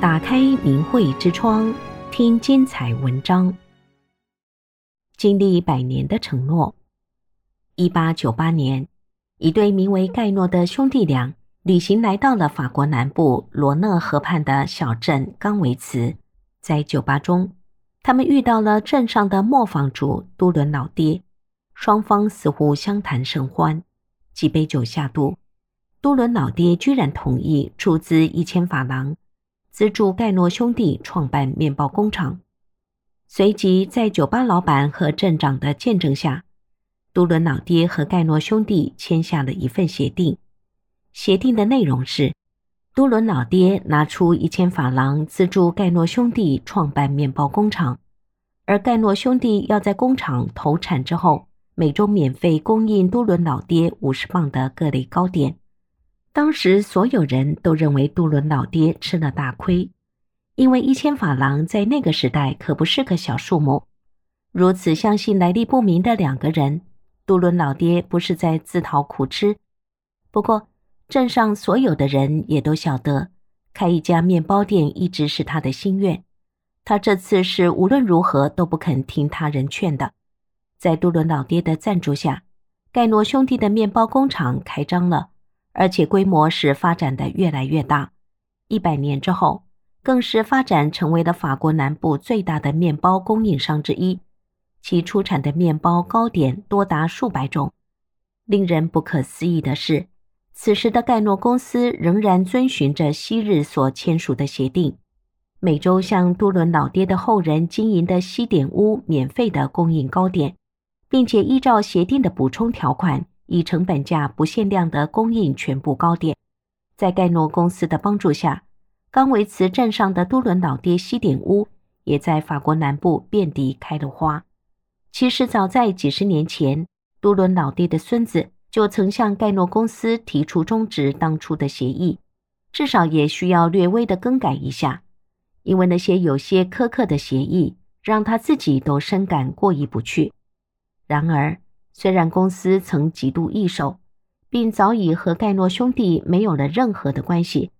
打开明慧之窗，听精彩文章。经历百年的承诺。一八九八年，一对名为盖诺的兄弟俩旅行来到了法国南部罗讷河畔的小镇冈维茨。在酒吧中，他们遇到了镇上的磨坊主都伦老爹，双方似乎相谈甚欢。几杯酒下肚，都伦老爹居然同意出资一千法郎。资助盖诺兄弟创办面包工厂，随即在酒吧老板和镇长的见证下，多伦老爹和盖诺兄弟签下了一份协定。协定的内容是，多伦老爹拿出一千法郎资助盖诺兄弟创办面包工厂，而盖诺兄弟要在工厂投产之后，每周免费供应多伦老爹五十磅的各类糕点。当时所有人都认为杜伦老爹吃了大亏，因为一千法郎在那个时代可不是个小数目。如此相信来历不明的两个人，杜伦老爹不是在自讨苦吃。不过镇上所有的人也都晓得，开一家面包店一直是他的心愿。他这次是无论如何都不肯听他人劝的。在杜伦老爹的赞助下，盖诺兄弟的面包工厂开张了。而且规模是发展的越来越大，一百年之后，更是发展成为了法国南部最大的面包供应商之一，其出产的面包糕点多达数百种。令人不可思议的是，此时的盖诺公司仍然遵循着昔日所签署的协定，每周向多伦老爹的后人经营的西点屋免费的供应糕点，并且依照协定的补充条款。以成本价不限量的供应全部糕点，在盖诺公司的帮助下，冈维茨镇上的都伦老爹西点屋也在法国南部遍地开了花。其实早在几十年前，都伦老爹的孙子就曾向盖诺公司提出终止当初的协议，至少也需要略微的更改一下，因为那些有些苛刻的协议让他自己都深感过意不去。然而，虽然公司曾几度易手，并早已和盖诺兄弟没有了任何的关系，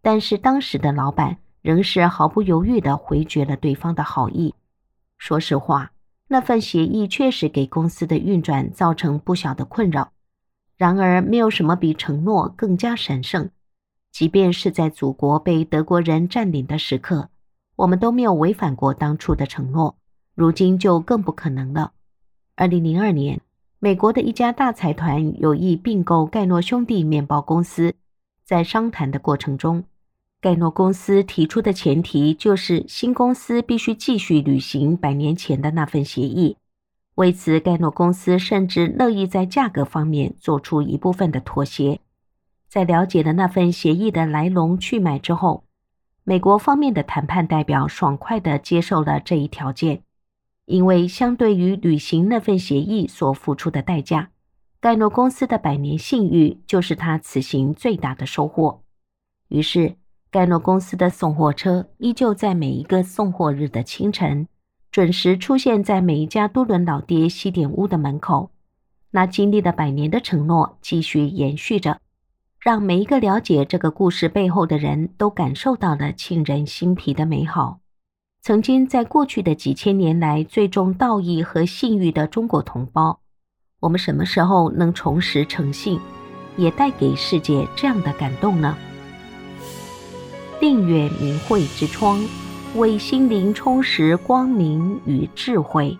但是当时的老板仍是毫不犹豫地回绝了对方的好意。说实话，那份协议确实给公司的运转造成不小的困扰。然而，没有什么比承诺更加神圣。即便是在祖国被德国人占领的时刻，我们都没有违反过当初的承诺，如今就更不可能了。二零零二年。美国的一家大财团有意并购盖诺兄弟面包公司，在商谈的过程中，盖诺公司提出的前提就是新公司必须继续履行百年前的那份协议。为此，盖诺公司甚至乐意在价格方面做出一部分的妥协。在了解了那份协议的来龙去脉之后，美国方面的谈判代表爽快地接受了这一条件。因为相对于履行那份协议所付出的代价，盖诺公司的百年信誉就是他此行最大的收获。于是，盖诺公司的送货车依旧在每一个送货日的清晨，准时出现在每一家都伦老爹西点屋的门口。那经历了百年的承诺继续延续着，让每一个了解这个故事背后的人都感受到了沁人心脾的美好。曾经在过去的几千年来最重道义和信誉的中国同胞，我们什么时候能重拾诚信，也带给世界这样的感动呢？订阅明慧之窗，为心灵充实光明与智慧。